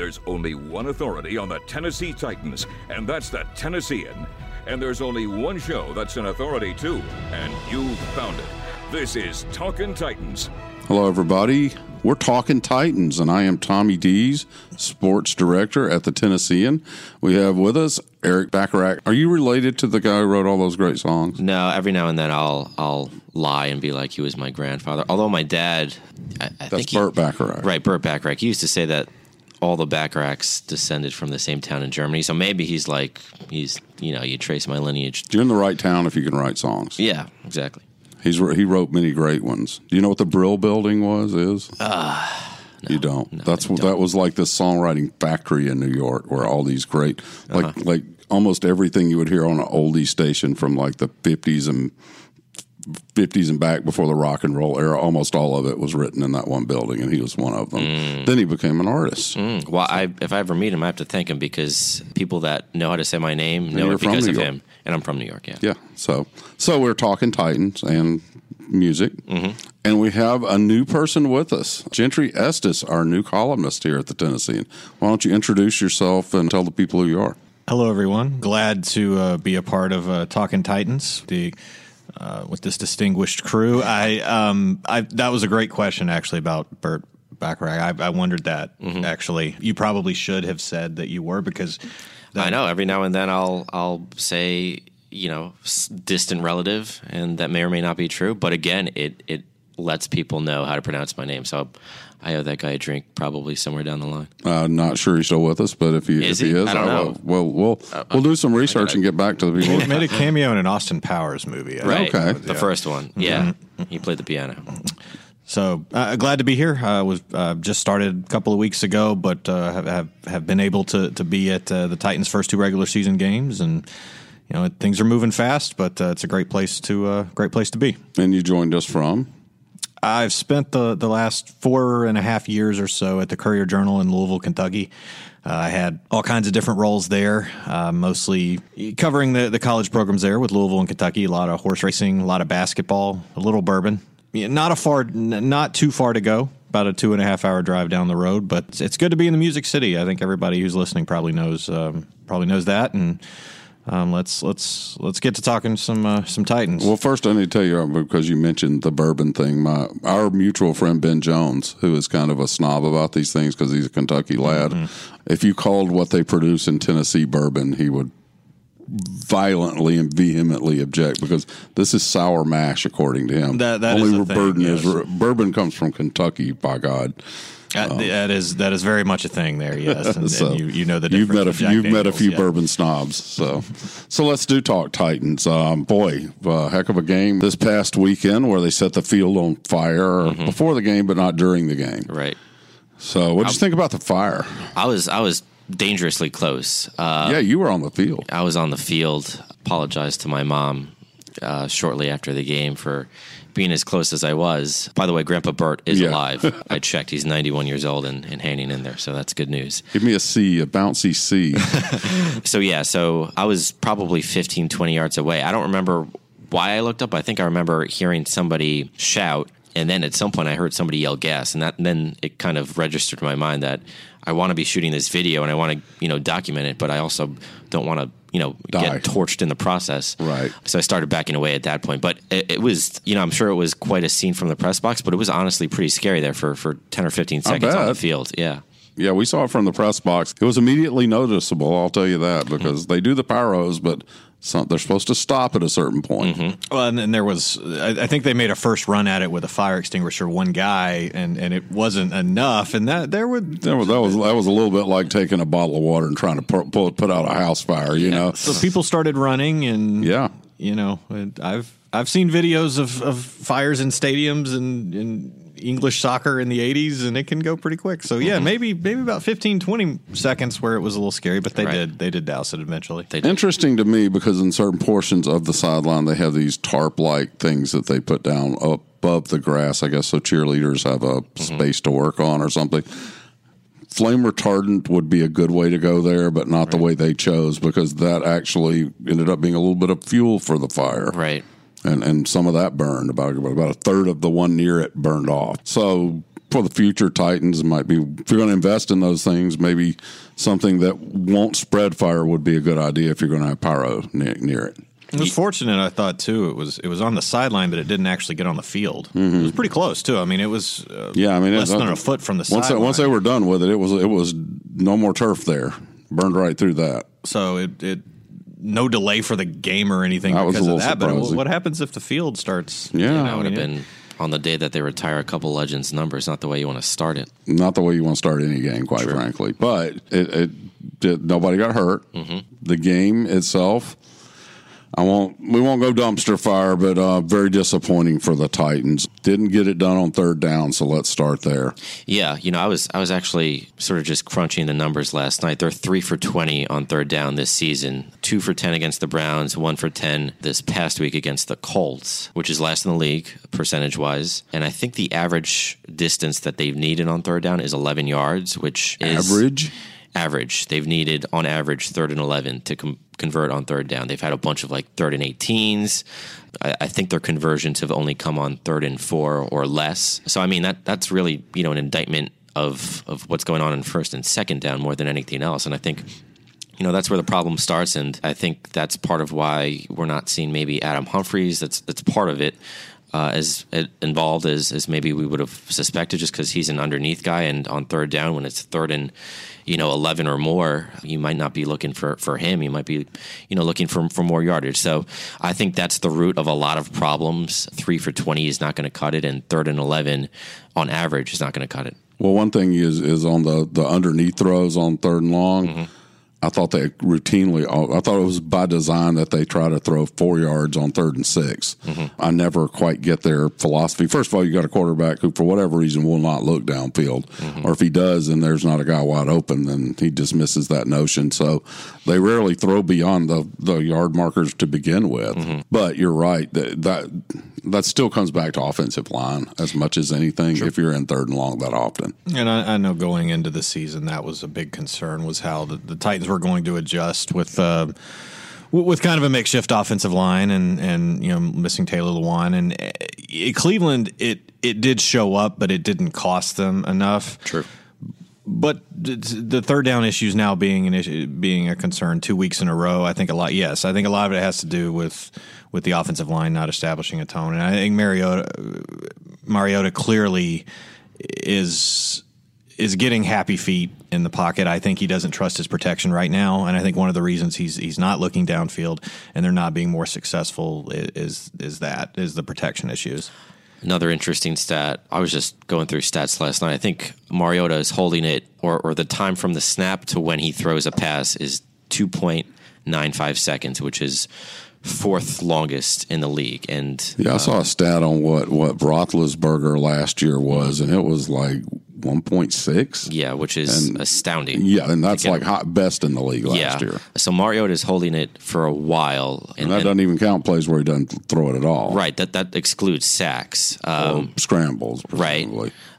There's only one authority on the Tennessee Titans, and that's the Tennessean. And there's only one show that's an authority too, and you've found it. This is Talkin' Titans. Hello, everybody. We're talking Titans, and I am Tommy Deas, sports director at the Tennessean. We have with us Erik Bacharach. Are you related to the guy who wrote all those great songs? No, every now and then I'll I'll lie and be like he was my grandfather. Although my dad, I, I That's think he- Burt Bacharach. right, Burt Bacharach. He used to say that all the Bacharachs descended from the same town in Germany. So maybe he's like he's you know you trace my lineage. You're in the right town if you can write songs. Yeah, exactly. He's he wrote many great ones. Do you know what the Brill Building was? Is Uh, you don't? That's what that was like the songwriting factory in New York, where all these great, like Uh-huh. like almost everything you would hear on an oldie station from like the fifties and fifties and back before the rock and roll era. Almost all of it was written in that one building, and he was one of them. Mm. Then he became an artist. Mm, Well, I, if I ever meet him, I have to thank him because people that know how to say my name know it because of York. him, and I'm from New York. Yeah. Yeah. So so we're talking Titans and music, Mm-hmm. and we have a new person with us, Gentry Estes, our new columnist here at the Tennessean. Why don't you introduce yourself and tell the people who you are? Hello, everyone. Glad to uh, be a part of uh, Talking Titans. The uh, with this distinguished crew. I, um, I that was a great question actually about Burt Bacharach. I, I wondered that Mm-hmm. actually. You probably should have said that you were because that, I know. Every now and then I'll I'll say you know distant relative, and that may or may not be true. But again, it it lets people know how to pronounce my name. So I owe that guy a drink probably somewhere down the line. Uh, not sure he's still with us, but if he Is if he, he? is, I don't will- know. Well, we'll we'll do some research and get back to the people. He made a cameo in an Austin Powers movie. I Right. Okay. The first one. Yeah. He played the piano. So uh, glad to be here. I was uh, just started a couple of weeks ago, but uh, have, have have been able to to be at uh, the Titans' first two regular season games, and you know things are moving fast. But uh, it's a great place to uh, great place to be. And you joined us from I've spent the the last four and a half years or so at the Courier Journal in Louisville, Kentucky. Uh, I had all kinds of different roles there, uh, mostly covering the, the college programs there with Louisville and Kentucky. A lot of horse racing, a lot of basketball, a little bourbon. Not a far, not too far to go. About a two and a half hour drive down the road, but it's, it's good to be in the Music City. I think everybody who's listening probably knows um, probably knows that. And um, let's let's let's get to talking some uh, some Titans. Well, first I need to tell you uh, because you mentioned the bourbon thing. My our mutual friend Ben Jones, who is kind of a snob about these things because he's a Kentucky lad. Mm-hmm. If you called what they produce in Tennessee bourbon, he would violently and vehemently object because this is sour mash, according to him. That- that Only is the thing, bourbon is bourbon comes from Kentucky. By God, Uh, that is that is very much a thing there. Yes, and, So, and you you know the you've met a few, you've met a few yeah. bourbon snobs. So so let's do talk Titans. Um, boy, uh, heck of a game this past weekend where they set the field on fire before the game, but not during the game. Right. So what did you think about the fire? I was I was dangerously close. Uh, yeah, you were on the field. I was on the field. Apologized to my mom uh, shortly after the game for being as close as I was. By the way, Grandpa Burt is Yeah. alive. I checked; he's 91 years old and, and hanging in there, so that's good news. Give me a C, a bouncy C. So yeah, so I was probably 15, 20 yards away. I don't remember why I looked up. I think I remember hearing somebody shout, and then at some point I heard somebody yell gas, and that and then it kind of registered in my mind that I want to be shooting this video and I want to you know document it, but I also don't want to you know Die. get torched in the process. Right. So I started backing away at that point, but it, it was you know I'm sure it was quite a scene from the press box, but it was honestly pretty scary there for for 10 or 15 seconds on the field. Yeah. yeah, we saw it from the press box. It was immediately noticeable. I'll tell you that because they do the pyros, but some, they're supposed to stop at a certain point. Mm-hmm. Well, and then there was, I, I think they made a first run at it with a fire extinguisher, one guy, and, and it wasn't enough. And that there would, That was, that was that was a little bit like taking a bottle of water and trying to pu- pull, put out a house fire. You know, so people started running, and Yeah. you know, I've I've seen videos of, of fires in stadiums and in English soccer in the '80s, and it can go pretty quick. So yeah, mm-hmm. maybe maybe about 15, 20 seconds where it was a little scary, but they Right. did they did douse it eventually. They did. Interesting to me because in certain portions of the sideline they have these tarp like things that they put down above the grass, I guess, so cheerleaders have a mm-hmm. space to work on or something. Flame retardant would be a good way to go there, but not the way they chose because that actually ended up being a little bit of fuel for the fire. Right. And and some of that burned about about a third of the one near it burned off. So for the future Titans might be if you're going to invest in those things, maybe something that won't spread fire would be a good idea if you're going to have pyro near, near it. It was fortunate, I thought too. It was it was on the sideline, but it didn't actually get on the field. It was pretty close too. I mean, it was uh, Mm-hmm. Yeah, I mean, less it- than a foot from the once they, sideline. once they were done with it, it was it was no more turf there. Burned right through that. so it, it no delay for the game or anything That was because a of little that. But what happens if the field starts? Yeah, That would have yeah. been on the day that they retire a couple legends numbers, not the way you want to start it. not the way you want to start any game, quite frankly. But it, it, it nobody got hurt. The game itself, I won't. We won't go dumpster fire, but uh, very disappointing for the Titans. Didn't get it done on third down, so let's start there. Yeah, you know, I was I was actually sort of just crunching the numbers last night. They're three for twenty on third down this season. Two for ten against the Browns. One for ten this past week against the Colts, which is last in the league percentage wise. And I think the average distance that they've needed on third down is eleven yards, which is Average. Average. They've needed on average third and eleven to com- convert on third down. They've had a bunch of like third and eighteens. I, I think their conversions have only come on third and four or less. So I mean that that's really you know an indictment of of what's going on in first and second down more than anything else. And I think you know that's where the problem starts and i think that's part of why we're not seeing maybe adam humphries that's that's part of it uh, as involved as, as maybe we would have suspected just because he's an underneath guy and on third down when it's third and you know 11 or more you might not be looking for, for him you might be you know looking for, for more yardage so i think that's the root of a lot of problems three for 20 is not going to cut it and third and 11 on average is not going to cut it Well, one thing is is on the the underneath throws on third and long. Mm-hmm. I thought they routinely. I thought it was by design that they try to throw four yards on third and 6 Mm-hmm. I never quite get their philosophy. First of all, you got a quarterback who, for whatever reason, will not look downfield, Mm-hmm. or if he does, and there's not a guy wide open, then he dismisses that notion. So they rarely throw beyond the the yard markers to begin with. Mm-hmm. But you're right that that that still comes back to offensive line as much as anything. If you're in third and long that often. And I, I know going into the season, that was a big concern was how the, the Titans were going to adjust with uh, with kind of a makeshift offensive line and and you know missing Taylor Lewan and uh, Cleveland it it did show up, but it didn't cost them enough. True. But the the third down issues now being an issue, being a concern two weeks in a row. I think a lot. Yes, I think a lot of it has to do with with the offensive line not establishing a tone, and I think Mariota Mariota clearly is is getting happy feet in the pocket. I think he doesn't trust his protection right now, and I think one of the reasons he's he's not looking downfield and they're not being more successful is is that is the protection issues. Another interesting stat. I was just going through stats last night. I think Mariota is holding it, or, or the time from the snap to when he throws a pass is 2.95 seconds, which is fourth longest in the league. And Yeah, I saw a uh, stat on what what Roethlisberger last year was, and it was like one point six. yeah, which is astounding. Yeah, and that's like hot best in the league last yeah. year. So Mariota is holding it for a while. And that doesn't even count plays where he doesn't throw it at all. right. That that excludes sacks. Um, scrambles, Right.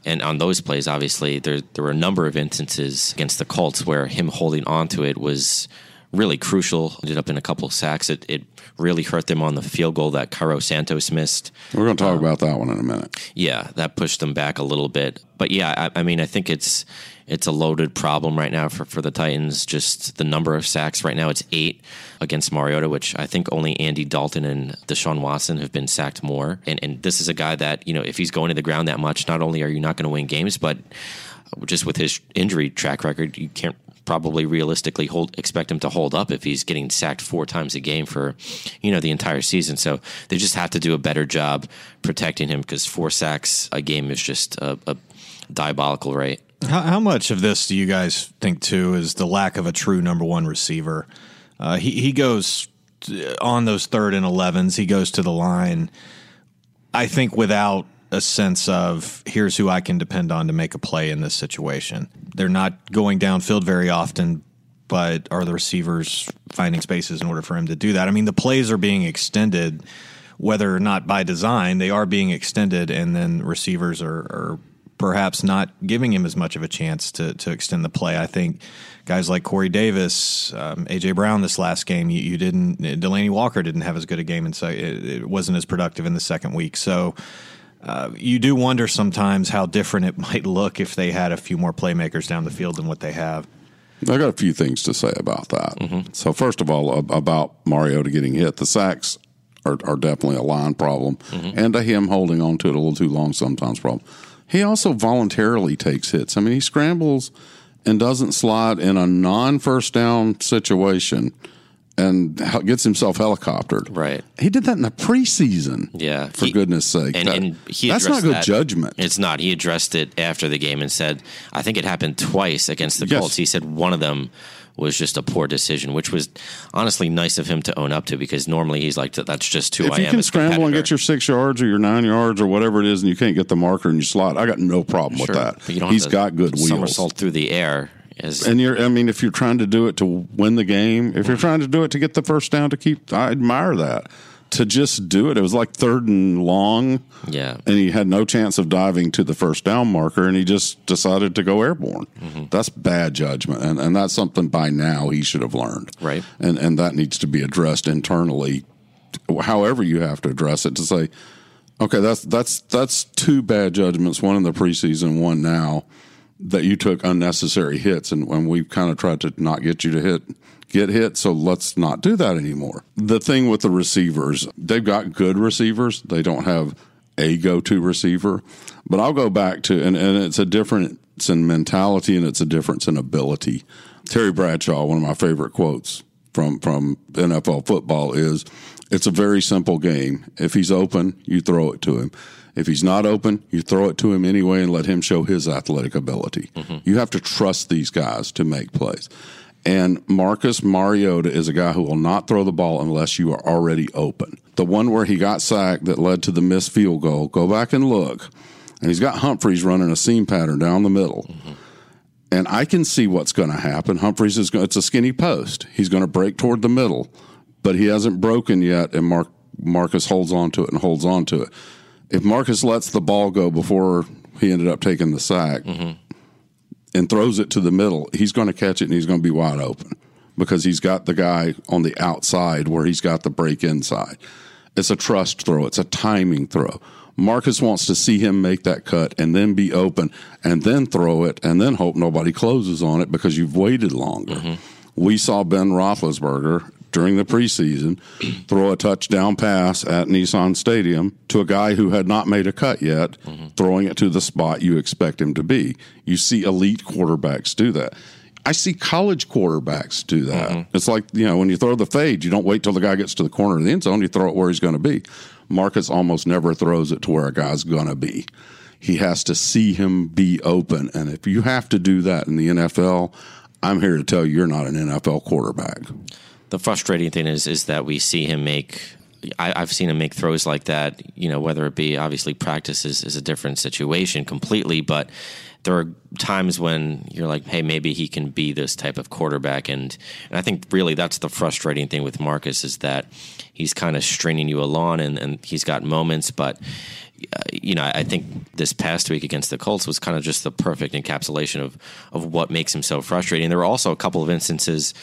And on those plays, obviously, there there were a number of instances against the Colts where him holding on to it was really crucial. Ended up in a couple of sacks. It, it really hurt them on the field goal that Cairo Santos missed. We're going to talk um, about that one in a minute. Yeah, that pushed them back a little bit. But yeah, I, I mean, I think it's it's a loaded problem right now for, for the Titans. Just the number of sacks right now, it's eight against Mariota, which I think only Andy Dalton and Deshaun Watson have been sacked more. And and this is a guy that you know, if he's going to the ground that much, not only are you not going to win games, but just with his injury track record, you can't probably realistically hold expect him to hold up if he's getting sacked four times a game for you know the entire season. So they just have to do a better job protecting him because four sacks a game is just a, a diabolical rate. How, how much of this do you guys think too is the lack of a true number one receiver? Uh, he he goes on those third and elevens. He goes to the line. I think without a sense of here's who I can depend on to make a play in this situation. They're not going downfield very often, but are the receivers finding spaces in order for him to do that? I mean, the plays are being extended, whether or not by design, they are being extended, and then receivers are, are perhaps not giving him as much of a chance to to extend the play. I think guys like Corey Davis, um, AJ Brown, this last game, you, you didn't. Delanie Walker didn't have as good a game, and so it, it wasn't as productive in the second week. So uh, you do wonder sometimes how different it might look if they had a few more playmakers down the field than what they have. I got a few things to say about that. Mm-hmm. So first of all, about Mariota getting hit, the sacks are, are definitely a line problem, mm-hmm. and to him holding on to it a little too long sometimes problem. He also voluntarily takes hits. I mean, he scrambles and doesn't slide in a non first down situation and gets himself helicoptered. Right. He did that in the preseason. Yeah. For he, goodness sake. And, that, and that's not good that. judgment. It's not. He addressed it after the game and said, I think it happened twice against the yes. Colts. He said one of them was just a poor decision, which was honestly nice of him to own up to because normally he's like, that's just who if I am. If you can scramble and get your six yards or your nine yards or whatever it is and you can't get the marker and you slide, I got no problem sure, with that. But you don't he's got good wheels. Somersault through the air and you're, I mean, if you're trying to do it to win the game, if you're trying to do it to get the first down to keep, I admire that. To just do it, it was like third and long. Yeah. And he had no chance of diving to the first down marker, and he just decided to go airborne. Mm-hmm. That's bad judgment. And, and that's something by now he should have learned. Right. And, and that needs to be addressed internally, however you have to address it, to say, okay, that's, that's, that's two bad judgments, one in the preseason, one now that you took unnecessary hits, and when we kind of tried to not get you to hit get hit, so let's not do that anymore. The thing with the receivers, they've got good receivers. They don't have a go-to receiver, but I'll go back to and, and it's a difference in mentality and it's a difference in ability. Terry Bradshaw, one of my favorite quotes from from NFL football is it's a very simple game. If he's open, you throw it to him. If he's not open, you throw it to him anyway and let him show his athletic ability. Mm-hmm. You have to trust these guys to make plays. And Marcus Mariota is a guy who will not throw the ball unless you are already open. The one where he got sacked that led to the missed field goal, go back and look. And he's got Humphries running a seam pattern down the middle. Mm-hmm. And I can see what's going to happen. Humphries is going, it's a skinny post. He's going to break toward the middle, but he hasn't broken yet. And Mark, Marcus holds on to it and holds on to it if Marcus lets the ball go before he ended up taking the sack mm-hmm. and throws it to the middle, he's going to catch it and he's going to be wide open because he's got the guy on the outside where he's got the break inside. It's a trust throw, it's a timing throw. Marcus wants to see him make that cut and then be open and then throw it and then hope nobody closes on it because you've waited longer. Mm-hmm. We saw Ben Roethlisberger during the preseason throw a touchdown pass at Nissan Stadium to a guy who had not made a cut yet, mm-hmm. throwing it to the spot you expect him to be. You see elite quarterbacks do that. I see college quarterbacks do that. Mm-hmm. It's like, you know, when you throw the fade, you don't wait till the guy gets to the corner of the end zone, you throw it where he's going to be. Marcus almost never throws it to where a guy's going to be. He has to see him be open. And if you have to do that in the NFL, I'm here to tell you you're not an NFL quarterback the frustrating thing is is that we see him make. I, have seen him make throws like that. You know, whether it be obviously practice is, is a different situation completely, but there are times when you're like, hey, maybe he can be this type of quarterback, and and I think really that's the frustrating thing with Marcus is that he's kind of stringing you along, and, and he's got moments, but uh, you know, I think this past week against the Colts was kind of just the perfect encapsulation of of what makes him so frustrating. There were also a couple of instances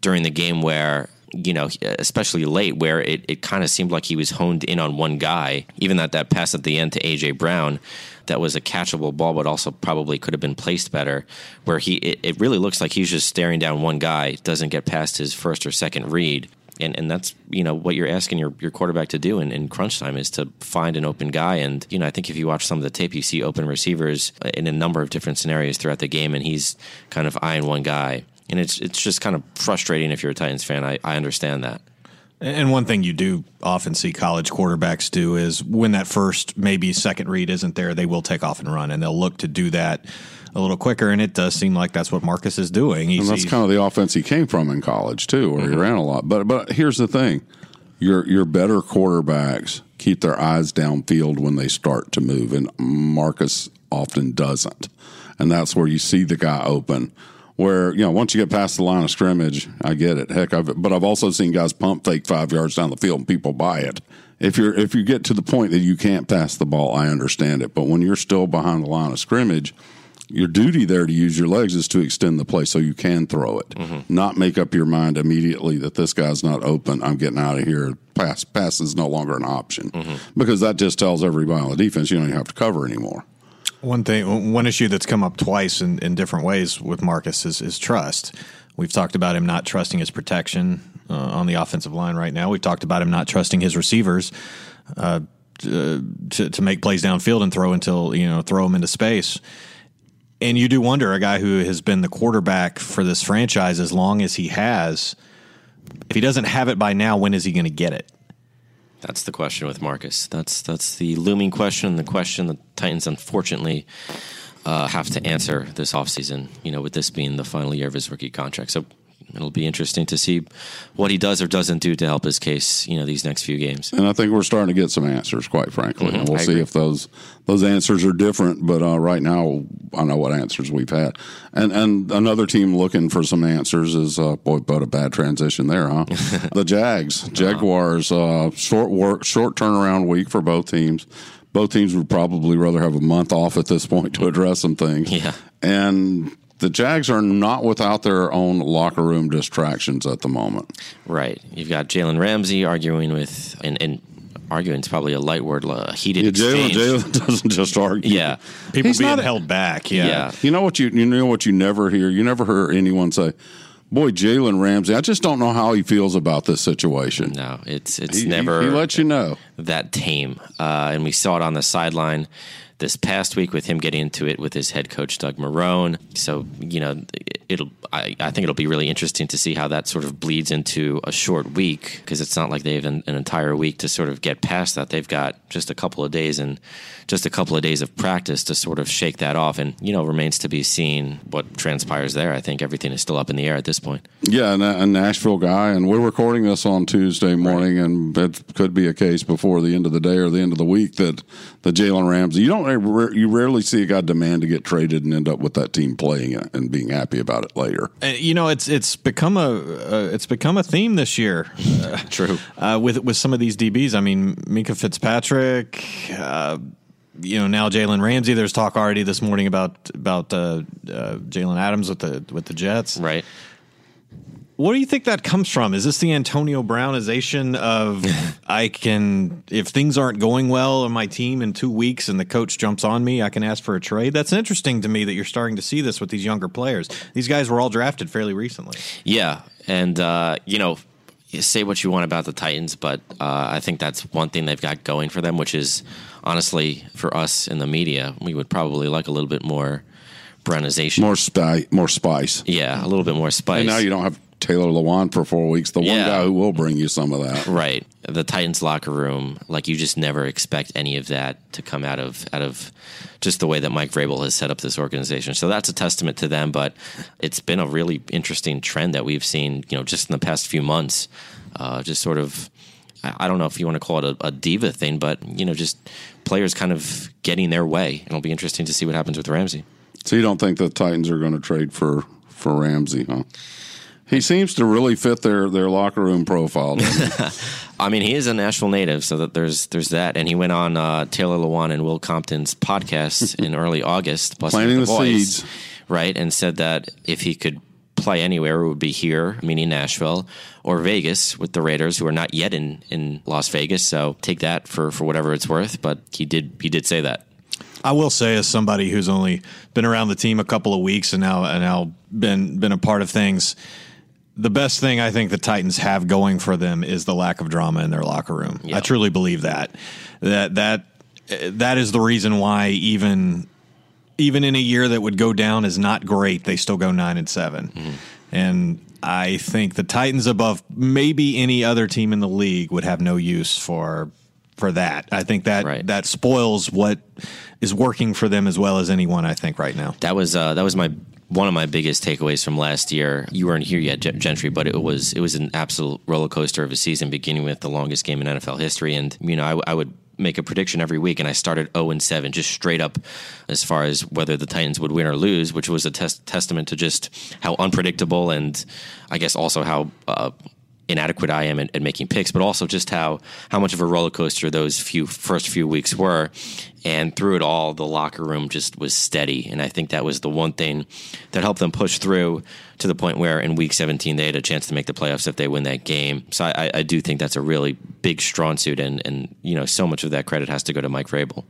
during the game where you know, especially late, where it, it kind of seemed like he was honed in on one guy. Even that that pass at the end to AJ Brown, that was a catchable ball, but also probably could have been placed better. Where he, it, it really looks like he's just staring down one guy, doesn't get past his first or second read. And, and that's you know what you're asking your, your quarterback to do in, in crunch time is to find an open guy and you know I think if you watch some of the tape you see open receivers in a number of different scenarios throughout the game and he's kind of eyeing one guy and it's it's just kind of frustrating if you're a Titans fan. I, I understand that. And one thing you do often see college quarterbacks do is when that first, maybe second read isn't there, they will take off and run, and they'll look to do that a little quicker. And it does seem like that's what Marcus is doing. He's, and that's kind of the offense he came from in college too, where mm-hmm. he ran a lot. But but here's the thing: your your better quarterbacks keep their eyes downfield when they start to move, and Marcus often doesn't, and that's where you see the guy open where you know once you get past the line of scrimmage, I get it. Heck, I've, but I've also seen guys pump fake five yards down the field and people buy it. If you're if you get to the point that you can't pass the ball, I understand it. But when you're still behind the line of scrimmage, your duty there to use your legs is to extend the play so you can throw it, mm-hmm. not make up your mind immediately that this guy's not open. I'm getting out of here. Pass pass is no longer an option mm-hmm. because that just tells everybody on the defense you don't even have to cover anymore. One thing, one issue that's come up twice in, in different ways with Marcus is, is trust. We've talked about him not trusting his protection uh, on the offensive line right now. We've talked about him not trusting his receivers uh, to, to make plays downfield and throw until you know throw them into space. And you do wonder, a guy who has been the quarterback for this franchise as long as he has, if he doesn't have it by now, when is he going to get it? That's the question with Marcus. That's that's the looming question, the question the Titans unfortunately uh, have to answer this offseason, you know, with this being the final year of his rookie contract. So it'll be interesting to see what he does or doesn't do to help his case, you know, these next few games. And I think we're starting to get some answers, quite frankly. Mhm, and we'll I see agree. if those those answers are different. But uh, right now, I know what answers we've had. And and another team looking for some answers is uh, boy, but a bad transition there, huh? the Jags, Jaguars, uh, short work, short turnaround week for both teams. Both teams would probably rather have a month off at this point to address some things. Yeah. And the Jags are not without their own locker room distractions at the moment. Right. You've got Jalen Ramsey arguing with, and, and arguing is probably a light word, a heated Yeah, Jalen, exchange. Jalen doesn't just argue. Yeah. People He's being not held back. Yeah. Yeah. You know what you you know what you never hear. You never hear anyone say, "Boy, Jalen Ramsey, I just don't know how he feels about this situation." No, it's it's He, he- never he, lets you know. that tame. Uh, and we saw it on the sideline this past week with him getting into it with his head coach Doug Marrone. So you know, it'll I, I think it'll be really interesting to see how that sort of bleeds into a short week because it's not like they have an, an entire week to sort of get past that. They've got just a couple of days and just a couple of days of practice to sort of shake that off. And you know, remains to be seen what transpires there. I think everything is still up in the air at this point. Yeah, and a, a Nashville guy, and we're recording this on Tuesday morning, and it could be a case before the end of the day or the end of the week that the Jalen Ramsey. You don't you rarely see a guy demand to get traded and end up with that team playing it and being happy about it later. And, you know, it's it's become a uh, it's become a theme this year. Uh, True. uh, with with some of these DBs. I mean, Minkah Fitzpatrick. Uh, you know, now Jalen Ramsey. There's talk already this morning about about uh, uh, Jalen Adams with the with the Jets. Right. What do you think that comes from? Is this the Antonio Brownization of I can if things aren't going well on my team in two weeks and the coach jumps on me, I can ask for a trade? That's interesting to me that you're starting to see this with these younger players. These guys were all drafted fairly recently. Yeah, and uh, you know, you say what you want about the Titans, but uh, I think that's one thing they've got going for them, which is honestly for us in the media, we would probably like a little bit more Brownisation. More spice, more spice. yeah, a little bit more spice. And now you don't have Taylor Lewan for four weeks. The one guy who will bring you some of that. Right. The Titans locker room, like you just never expect any of that to come out of out of just the way that Mike Vrabel has set up this organization. So that's a testament to them, but it's been a really interesting trend that we've seen, you know, just in the past few months. Uh, just sort of I I don't know if you want to call it a, a diva thing, but you know, just players kind of getting their way. It'll be interesting to see what happens with Ramsey. So you don't think the Titans are going to trade for for Ramsey, huh? He seems to really fit their their locker room profile. I mean, he is a Nashville native, so that there's there's that, and he went on uh, Taylor Lewan and Will Compton's podcast in early August, Busting Planting the, the Voice, seeds. right, and said that if he could play anywhere, it would be here, meaning Nashville or Vegas with the Raiders, who are not yet in in Las Vegas. So take that for for whatever it's worth, but he did he did say that. I will say, as somebody who's only been around the team a couple of weeks and now and now been been a part of things, the best thing I think the Titans have going for them is the lack of drama in their locker room. Yeah. I truly believe that that that that is the reason why even even in a year that would go down as not great, they still go nine and 7 Mm-hmm. And I think the Titans above maybe any other team in the league would have no use for for that. I think that Right. that spoils what is working for them as well as anyone. I think right now. That was uh, that was my one of my biggest takeaways from last year. You weren't here yet, Gentry, but it was it was an absolute roller coaster of a season, beginning with the longest game in NFL history. And you know, I, I would make a prediction every week, and I started zero and seven, just straight up as far as whether the Titans would win or lose, which was a test- testament to just how unpredictable and I guess also how. Uh, inadequate I am at, at, making picks, but also just how how much of a roller coaster those few first few weeks were. And through it all, the locker room just was steady, and I think that was the one thing that helped them push through to the point where in Week 17 they had a chance to make the playoffs if they win that game. So I, I do think that's a really big strong suit, and and you know so much of that credit has to go to Mike Vrabel.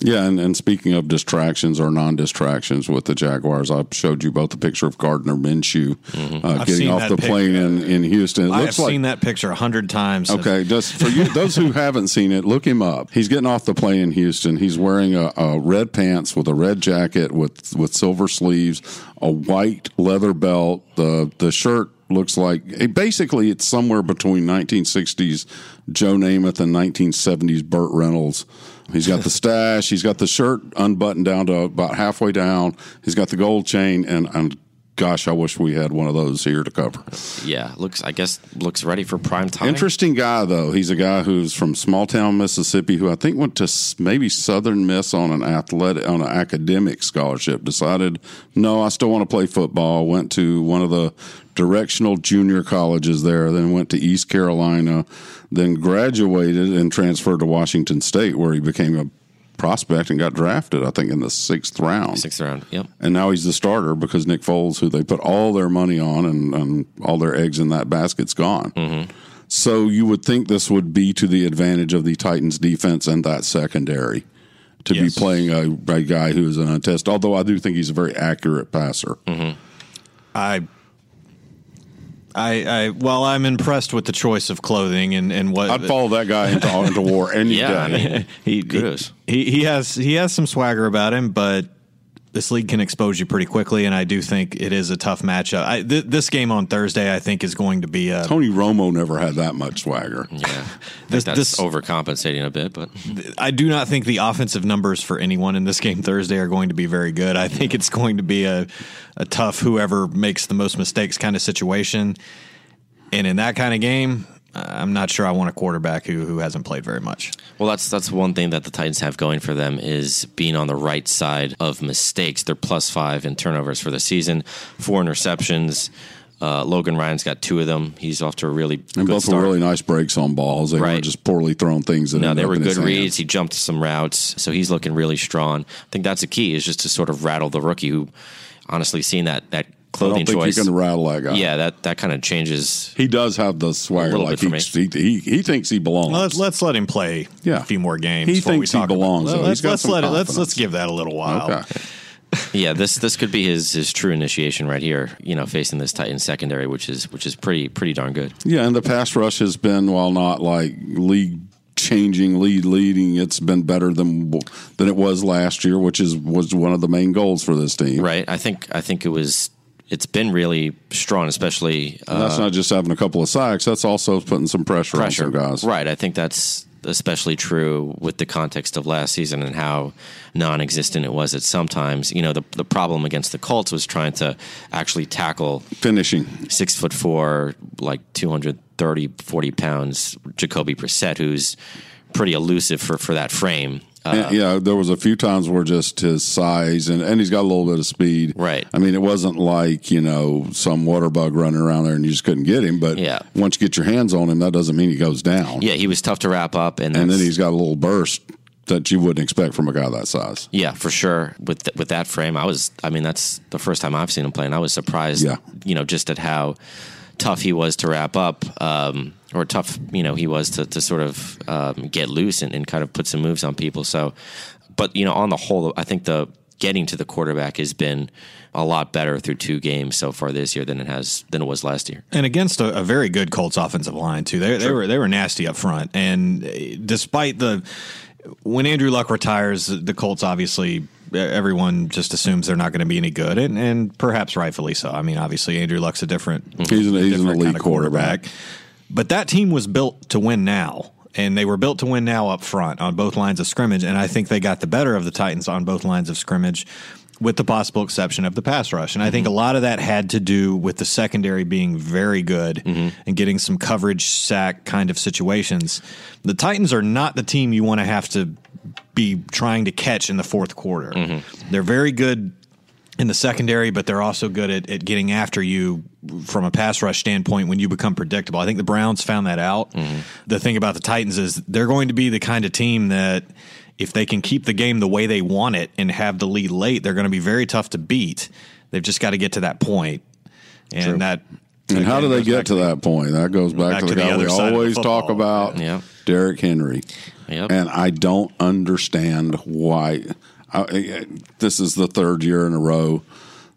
Yeah, and, and speaking of distractions or non distractions with the Jaguars, I showed you both the picture of Gardner Minshew mm-hmm. uh, getting off the plane in, in Houston. It I have like, seen that picture a hundred times. Okay, just for you, those who haven't seen it, look him up. He's getting off the plane in Houston. He's wearing a, a red pants with a red jacket with with silver sleeves, a white leather belt. The the shirt looks like basically it's somewhere between 1960s Joe Namath and 1970s Burt Reynolds He's got the stash. He's got the shirt unbuttoned down to about halfway down. He's got the gold chain, and, and gosh, I wish we had one of those here to cover. Yeah, looks. I guess looks ready for prime time. Interesting guy though. He's a guy who's from small town Mississippi, who I think went to maybe Southern Miss on an athletic on an academic scholarship. Decided, no, I still want to play football. Went to one of the directional junior colleges there. Then went to East Carolina then graduated and transferred to Washington State, where he became a prospect and got drafted, I think, in the sixth round. Sixth round, yep. And now he's the starter because Nick Foles, who they put all their money on and, and all their eggs in that basket's gone. Mm-hmm. So you would think this would be to the advantage of the Titans defense and that secondary to yes. be playing a, a guy who is an untested, although I do think he's a very accurate passer. Mm-hmm. I I, I well, I'm impressed with the choice of clothing and, and what I'd follow that guy into, into war any yeah, day. I mean, he, he he has he has some swagger about him, but this league can expose you pretty quickly, and I do think it is a tough matchup. I, th- this game on Thursday, I think, is going to be a Tony Romo never had that much swagger. Yeah, this, that's this, overcompensating a bit, but I do not think the offensive numbers for anyone in this game Thursday are going to be very good. I think it's going to be a a tough whoever makes the most mistakes kind of situation, and in that kind of game, I'm not sure I want a quarterback who who hasn't played very much. Well, that's that's one thing that the Titans have going for them is being on the right side of mistakes. They're plus five in turnovers for the season, four interceptions. Uh, Logan Ryan's got two of them. He's off to a really and both start. were really nice breaks on balls. They right. were just poorly thrown things. That no, they were good reads. He jumped some routes, so he's looking really strong. I think that's a key is just to sort of rattle the rookie who honestly seeing that that clothing I don't think choice. You can rattle that guy. Yeah, that that kind of changes. He does have the swagger. Like he, he, he, he thinks he belongs. Let's, let's let him play. Yeah. a few more games. He thinks he belongs. About, let's let's let it, let's let's give that a little while. Okay. yeah, this this could be his his true initiation right here. You know, facing this Titan secondary, which is which is pretty pretty darn good. Yeah, and the pass rush has been while not like league changing lead leading it's been better than than it was last year which is was one of the main goals for this team right i think i think it was it's been really strong, especially. Uh, that's not just having a couple of sacks. That's also putting some pressure, pressure on some guys. Right. I think that's especially true with the context of last season and how non-existent it was at sometimes. You know, the the problem against the Colts was trying to actually tackle finishing six foot four, like 230, 40 pounds Jacoby Brissett, who's pretty elusive for, for that frame. Yeah, there was a few times where just his size and, and he's got a little bit of speed. Right. I mean, it wasn't like you know some water bug running around there and you just couldn't get him. But yeah. once you get your hands on him, that doesn't mean he goes down. Yeah, he was tough to wrap up, and and then he's got a little burst that you wouldn't expect from a guy that size. Yeah, for sure. With th- with that frame, I was. I mean, that's the first time I've seen him play, and I was surprised. Yeah. You know, just at how tough he was to wrap up. Um, or tough, you know, he was to, to sort of um, get loose and, and kind of put some moves on people. So but you know, on the whole, I think the getting to the quarterback has been a lot better through two games so far this year than it has than it was last year. And against a, a very good Colts offensive line too. They, they were they were nasty up front, and despite the when Andrew Luck retires, the Colts obviously everyone just assumes they're not going to be any good, and, and perhaps rightfully so. I mean, obviously Andrew Luck's a different he's an, he's an elite kind of quarterback. quarterback. But that team was built to win now and they were built to win now up front on both lines of scrimmage. And I think they got the better of the Titans on both lines of scrimmage, with the possible exception of the pass rush. And I think a mm-hmm. lot of that had to do with the secondary being very good mm-hmm. and getting some coverage sack kind of situations. The Titans are not the team you want to have to be trying to catch in the fourth quarter. Mm-hmm. They're very good in the secondary, but they're also good at, at getting after you from a pass rush standpoint when you become predictable. I think the Browns found that out. Mm-hmm. The thing about the Titans is they're going to be the kind of team that if they can keep the game the way they want it and have the lead late, they're going to be very tough to beat. They've just got to get to that point. And True. that and how do they get to that point? That goes back, back to the to guy the we always talk about, yeah. Derrick Henry. Yep. And I don't understand why. I, this is the third year in a row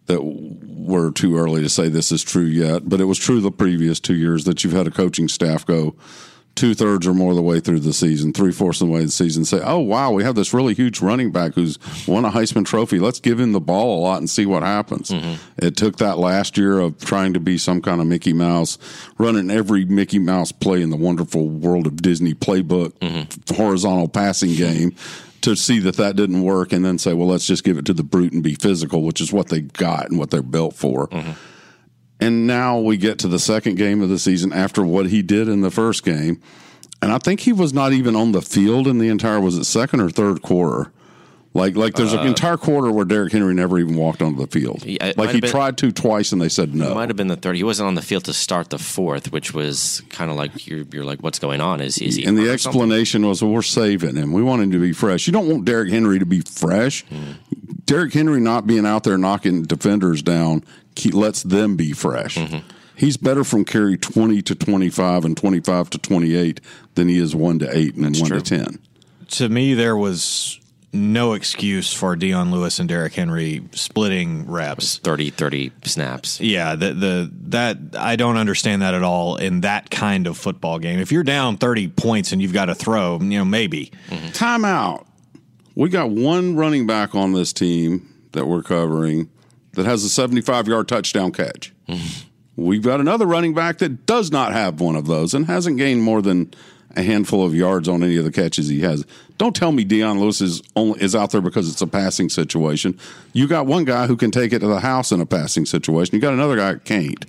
that we're too early to say this is true yet, but it was true the previous two years that you've had a coaching staff go two thirds or more of the way through the season, three fourths of the way of the season, say, "Oh wow, we have this really huge running back who's won a Heisman Trophy. Let's give him the ball a lot and see what happens." Mm-hmm. It took that last year of trying to be some kind of Mickey Mouse, running every Mickey Mouse play in the wonderful world of Disney playbook, mm-hmm. horizontal passing game. To see that that didn't work, and then say, "Well, let's just give it to the brute and be physical," which is what they got and what they're built for. Mm-hmm and now we get to the second game of the season after what he did in the first game. And I think he was not even on the field in the entire was it second or third quarter? Like like there's uh, an entire quarter where Derrick Henry never even walked onto the field. like he been, tried to twice and they said no. It might have been the third. He wasn't on the field to start the fourth, which was kind of like you're, you're like, what's going on? Is, is he? And the explanation was, well, we're saving him. We want him to be fresh. You don't want Derrick Henry to be fresh. Mm. Derrick Henry not being out there knocking defenders down he lets them be fresh. Mm-hmm. He's better from carry 20 to 25 and 25 to 28 than he is 1 to 8 and then 1 true. to 10. To me, there was no excuse for Dion Lewis and Derrick Henry splitting reps. 30 30 snaps. Yeah, the the that I don't understand that at all in that kind of football game. If you're down 30 points and you've got to throw, you know, maybe. Mm-hmm. Timeout. We got one running back on this team that we're covering that has a 75 yard touchdown catch. We've got another running back that does not have one of those and hasn't gained more than a handful of yards on any of the catches he has. Don't tell me Dion Lewis is only is out there because it's a passing situation. You got one guy who can take it to the house in a passing situation. You got another guy that can't.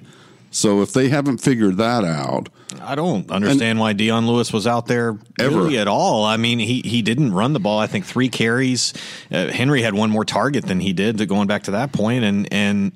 So if they haven't figured that out, I don't understand and, why Dion Lewis was out there ever really at all. I mean, he he didn't run the ball. I think three carries. Uh, Henry had one more target than he did. To going back to that point, and and.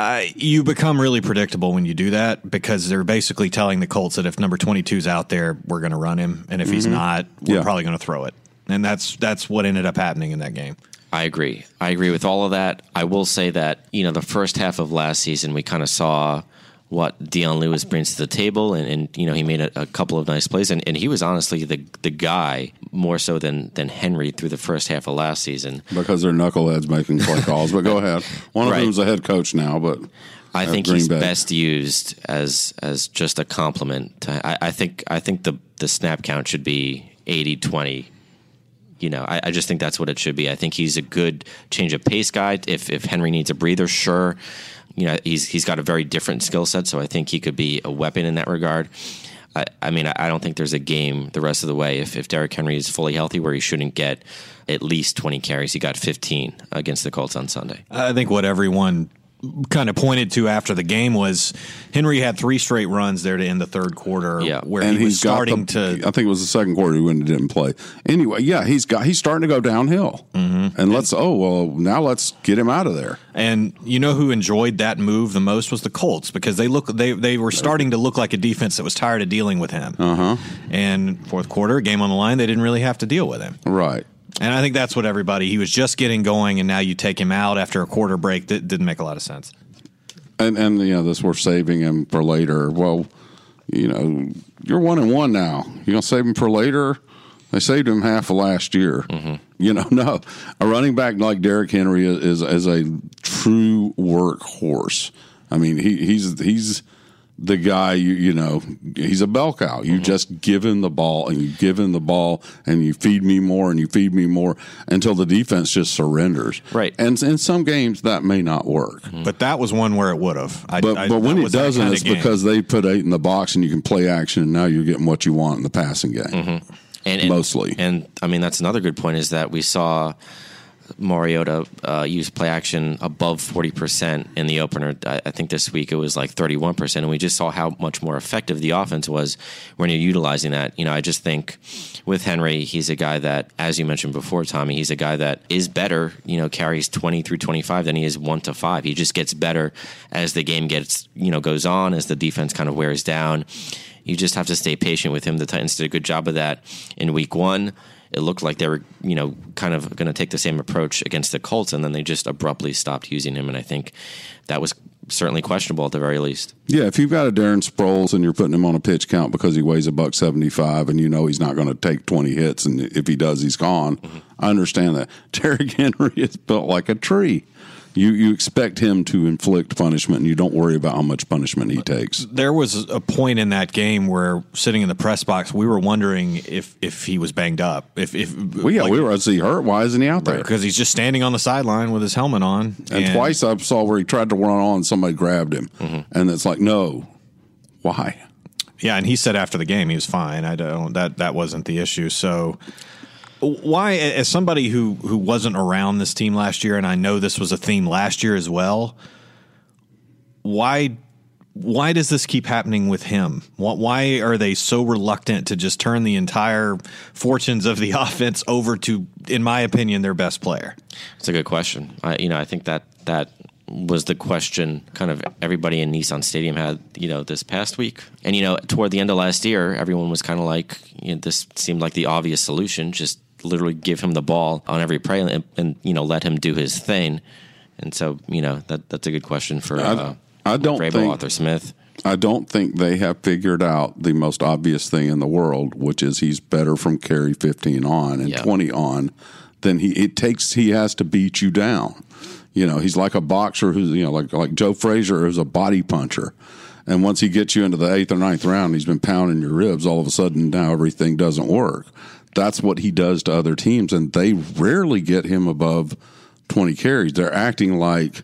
Uh, you become really predictable when you do that because they're basically telling the Colts that if number 22 is out there, we're going to run him, and if mm-hmm. he's not, we're yeah. probably going to throw it. And that's that's what ended up happening in that game. I agree. I agree with all of that. I will say that, you know, the first half of last season, we kind of saw what Dion Lewis brings to the table, and, and you know he made a, a, couple of nice plays, and, and he was honestly the the guy more so than than Henry through the first half of last season because they're knuckleheads making play calls. But go ahead, one of right. them's a head coach now, but I think Green he's Bay. best used as as just a compliment. To, I, I think I think the the snap count should be 80-20 you know, I, I, just think that's what it should be. I think he's a good change of pace guy. If if Henry needs a breather, sure. You know, he's he's got a very different skill set, so I think he could be a weapon in that regard. I, I mean, I don't think there's a game the rest of the way if if Derrick Henry is fully healthy where he shouldn't get at least 20 carries. He got 15 against the Colts on Sunday. I think what everyone kind of pointed to after the game was Henry had three straight runs there to end the third quarter. Yeah. where and he was starting the, to. I think it was the second quarter when he didn't play. Anyway, yeah, he's got he's starting to go downhill, mm-hmm. and, and let's oh well now let's get him out of there. And you know who enjoyed that move the most was the Colts because they look they they were starting to look like a defense that was tired of dealing with him. Uh huh. And fourth quarter game on the line, they didn't really have to deal with him. Right. And I think that's what everybody. He was just getting going, and now you take him out after a quarter break. That didn't make a lot of sense. And and you know this we're saving him for later. Well, you know you're one and one now. You're gonna save him for later? They saved him half of last year. Mm-hmm. You know, no, a running back like Derrick Henry is is a true workhorse. I mean, he, he's he's the guy you you know he's a bell cow. You mm-hmm. just give him the ball and you give him the ball and you feed me more and you feed me more until the defense just surrenders. Right. And in some games that may not work. Mm-hmm. But that was one where it would have. But I, but when it doesn't, it's because they put eight in the box and you can play action and now you're getting what you want in the passing game. Mm-hmm. And, and, mostly. And I mean that's another good point is that we saw Mariota uh, used play action above 40% in the opener. I, I, think this week it was like 31%. And we just saw how much more effective the offense was when you're utilizing that. You know, I just think with Henry, he's a guy that, as you mentioned before, Tommy, he's a guy that is better, you know, carries 20 through 25 than he is 1 to 5. He just gets better as the game gets, you know, goes on, as the defense kind of wears down. You just have to stay patient with him. The Titans did a good job of that in week one it looked like they were, you know, kind of going to take the same approach against the Colts, and then they just abruptly stopped using him. And I think that was certainly questionable at the very least. Yeah, if you've got a Darren Sproles and you're putting him on a pitch count because he weighs a buck seventy five, and you know he's not going to take twenty hits, and if he does, he's gone. Mm-hmm. I understand that. Derrick Henry is built like a tree you you expect him to inflict punishment, and you don't worry about how much punishment he takes. There was a point in that game where sitting in the press box, we were wondering if if he was banged up. If if well, yeah, like, we were. Is he hurt? Why isn't he out there? Because he's just standing on the sideline with his helmet on. And, and, twice I saw where he tried to run on, somebody grabbed him, mm-hmm. and it's like, no, why? Yeah, and he said after the game he was fine. I don't that that wasn't the issue. So why, as somebody who who wasn't around this team last year, and I know this was a theme last year as well, why why does this keep happening with him? Why are they so reluctant to just turn the entire fortunes of the offense over to, in my opinion, their best player? It's a good question. I, you know, I think that that was the question kind of everybody in Nissan Stadium had, you know, this past week. And, you know, toward the end of last year, everyone was kind of like, you know, this seemed like the obvious solution. Just literally give him the ball on every play and, and, you know let him do his thing. And so you know that that's a good question for uh, I, I don't Vrabel, think Arthur Smith. I don't think they have figured out the most obvious thing in the world, which is he's better from carry 15 on and 20 on than he it takes he has to beat you down. You know, he's like a boxer who's you know like like Joe Frazier is a body puncher. And once he gets you into the eighth or ninth round, he's been pounding your ribs. All of a sudden, now everything doesn't work that's what he does to other teams, and they rarely get him above 20 carries. They're acting like,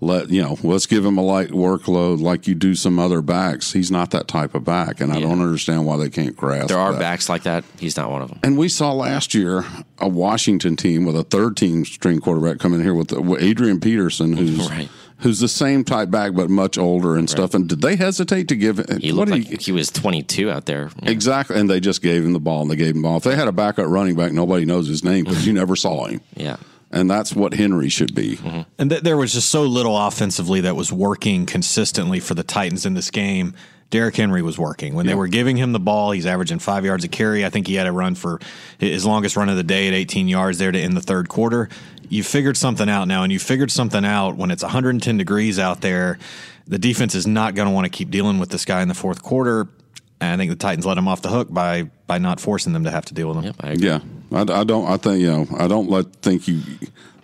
let you know, let's give him a light workload like you do some other backs. He's not that type of back, and I don't understand why they can't grasp. There are that. backs like that. He's not one of them. And we saw last year a Washington team with a third team string quarterback come in here with, with Adrian Peterson, who's. right who's the same type back but much older and right. stuff. And did they hesitate to give? He looked like he, he, was 22 out there. Yeah. Exactly, and they just gave him the ball and they gave him the ball. If they had a backup running back, nobody knows his name because you never saw him. Yeah. And that's what Henry should be. Mm-hmm. And th- there was just so little offensively that was working consistently for the Titans in this game. Derrick Henry was working. When they were giving him the ball, he's averaging five yards a carry. I think he had a run for his longest run of the day at 18 yards there to end the third quarter you figured something out now, and you figured something out when it's 110 degrees out there. The defense is not going to want to keep dealing with this guy in the fourth quarter. And I think the Titans let him off the hook by by not forcing them to have to deal with him. Yep, I yeah, I, I, don't. I think you know. I don't let think you.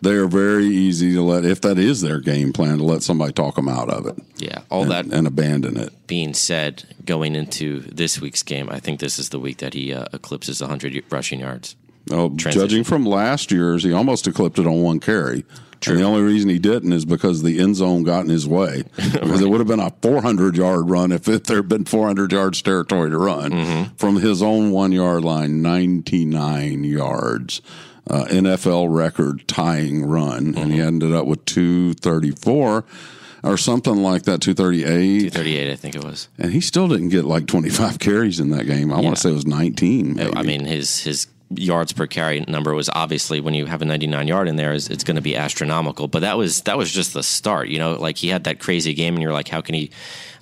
They are very easy to let if that is their game plan to let somebody talk them out of it. Yeah, all and, that and abandon it. Being said, going into this week's game, I think this is the week that he uh, eclipses 100 rushing yards. Oh, judging from last year's, he almost eclipsed it on one carry. True. And the only reason he didn't is because the end zone got in his way. Because right. it would have been a 400 yard run if it, there had been 400 yards territory to run mm-hmm. from his own one yard line, 99 yards. Uh, NFL record tying run, mm-hmm. and he mm-hmm. ended up with 234 or something like that, 238. 238, I think it was. And he still didn't get like 25 carries in that game. I yeah. want to say it was 19. Maybe. I mean, his his yards per carry number was obviously when you have a 99 yard in there is it's going to be astronomical but that was that was just the start you know like he had that crazy game and you're like how can he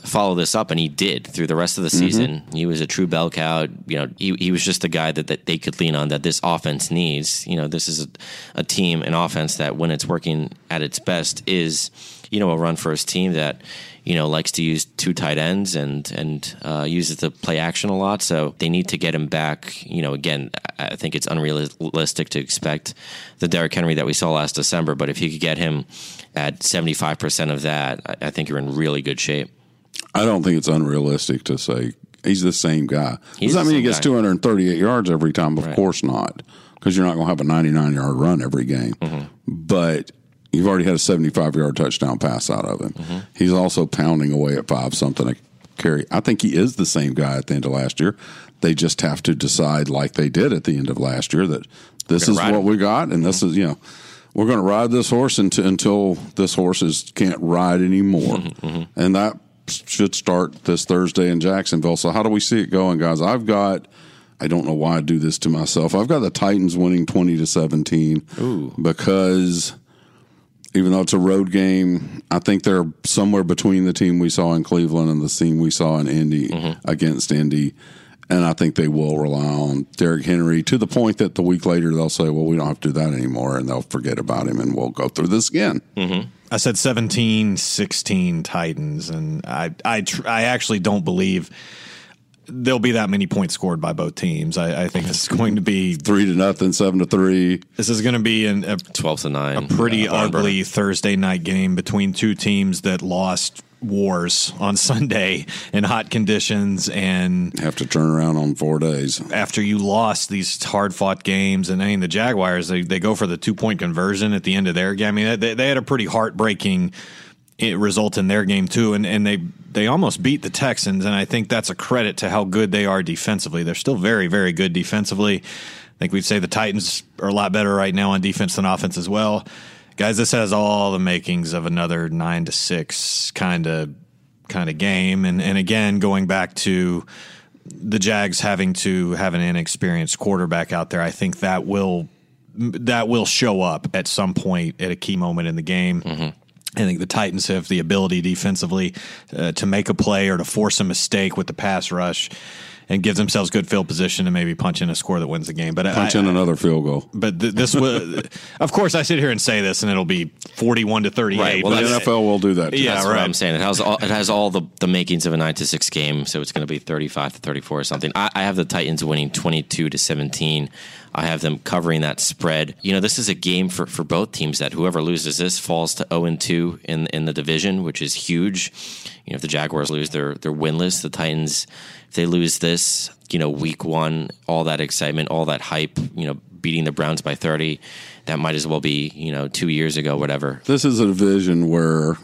follow this up and he did through the rest of the mm-hmm. season mm-hmm. he was a true bell cow you know he, he was just the guy that, that they could lean on that this offense needs you know this is a, a team an offense that when it's working at its best is you know a run first team that you know likes to use two tight ends and and uh, uses the play action a lot. So they need to get him back. You know, again, I think it's unrealistic to expect the Derrick Henry that we saw last December. But if you could get him at seventy five percent of that, I think you're in really good shape. I don't think it's unrealistic to say he's the same guy. He's Does that mean he gets 238 yards every time? Of right. course not, because you're not going to have a 99 yard run every game. Mm-hmm. But You've already had a 75 yard touchdown pass out of him. Mm-hmm. He's also pounding away at five something a carry. I think he is the same guy at the end of last year. They just have to decide, like they did at the end of last year, that this is what him. we got, and mm-hmm. this is you know we're going to ride this horse until, until this horse is, can't ride anymore. And that should start this Thursday in Jacksonville. So, how do we see it going, guys? I've got. I don't know why I do this to myself. I've got the Titans winning 20 to 17 because even though it's a road game, I think they're somewhere between the team we saw in Cleveland and the team we saw in Indy mm-hmm. against Indy. And I think they will rely on Derrick Henry to the point that the week later they'll say, well, we don't have to do that anymore. And they'll forget about him and we'll go through this again. Mm-hmm. I said 17, 16 Titans, and I I tr- I actually don't believe there'll be that many points scored by both teams. I, I think this is going to be Three to nothing, seven to three. this is going to be an, a Twelve to nine. a pretty Yeah, ugly Thursday night game between two teams that lost wars on Sunday in hot conditions and Have to turn around on four days. after you lost these hard fought games and I mean the Jaguars they, they go for the two point conversion at the end of their game. I mean they, they had a pretty heartbreaking eh, result in their game too and, and they they almost beat the Texans and I think that's a credit to how good they are defensively. They're still very very good defensively. I think we'd say the Titans are a lot better right now on defense than offense as well. Guys, this has all the makings of another 9 to 6 kind of kind of game. And and again going back to the Jags having to have an inexperienced quarterback out there, I think that will that will show up at some point at a key moment in the game. I think the Titans have the ability defensively uh, to make a play or to force a mistake with the pass rush and give themselves good field position to maybe punch in a score that wins the game. But Punch I, in another field goal. but th- this will, of course, I sit here and say this, and it'll be forty-one to thirty-eight. Right, well, The NFL will do that. too. Yeah, That's right. what I'm saying. It has all, it has all the, the makings of a nine to six game, so it's going to be 35 to 34 or something. I, I have the Titans winning 22 to 17. I have them covering that spread. You know, this is a game for, for both teams that whoever loses this falls to 0 and 2 in in the division, which is huge. You know, if the Jaguars lose, they're they're winless. The Titans, if they lose this, you know, week one, all that excitement, all that hype, you know, beating the Browns by 30, that might as well be, you know, two years ago, whatever. This is a division where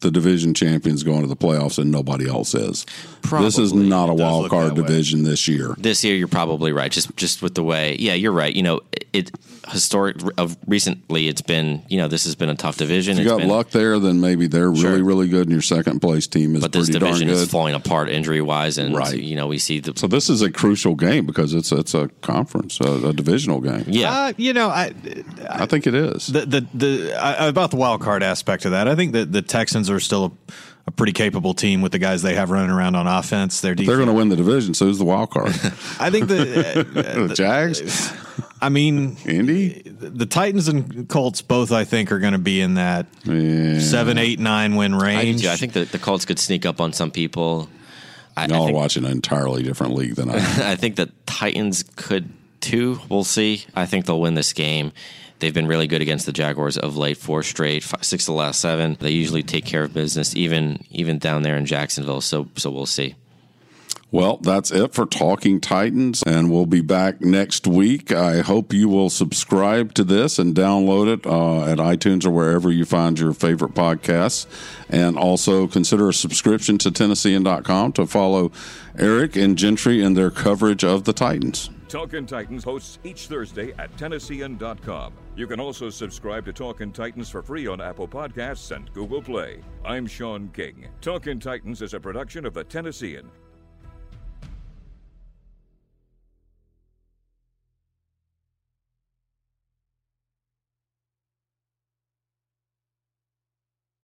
the division champions go into the playoffs and nobody else is. This is not a wild card that way. division this year. this year you're probably right just just with the way yeah you're right you know it historic of recently it's been you know this has been a tough division If you It's got been- luck there, then maybe they're Sure. really, really good, and your second place team is but this pretty darn division is falling apart injury wise and Right. you know we see the So this is a crucial game because it's it's a conference, a, a divisional game. yeah Uh, you know, I, I think it is. the the the I, about the wild card aspect of that, I think that the Texans are still a, a pretty capable team with the guys they have running around on offense. Their defense, They're going to win the division. So who's the wild card? I think the uh, uh, the Jags, uh, I mean Andy, the Titans and Colts both I think are going to be in that Yeah. seven, eight, nine win range. too. I think that the Colts could sneak up on some people I, I Y'all are think, watching an entirely different league than I. I think the Titans could too. We'll see. I think they'll win this game. They've been really good against the Jaguars of late, four straight, five, six of the last seven. They usually take care of business, even even down there in Jacksonville. So so we'll see. Well, that's it for Talking Titans, and we'll be back next week. I hope you will subscribe to this and download it uh, at iTunes or wherever you find your favorite podcasts. And also consider a subscription to Tennessean.com to follow Erik and Gentry in their coverage of the Titans. Talkin' Titans hosts each Thursday at Tennessean.com. You can also subscribe to Talkin' Titans for free on Apple Podcasts and Google Play. I'm Sean King. Talkin' Titans is a production of the Tennessean.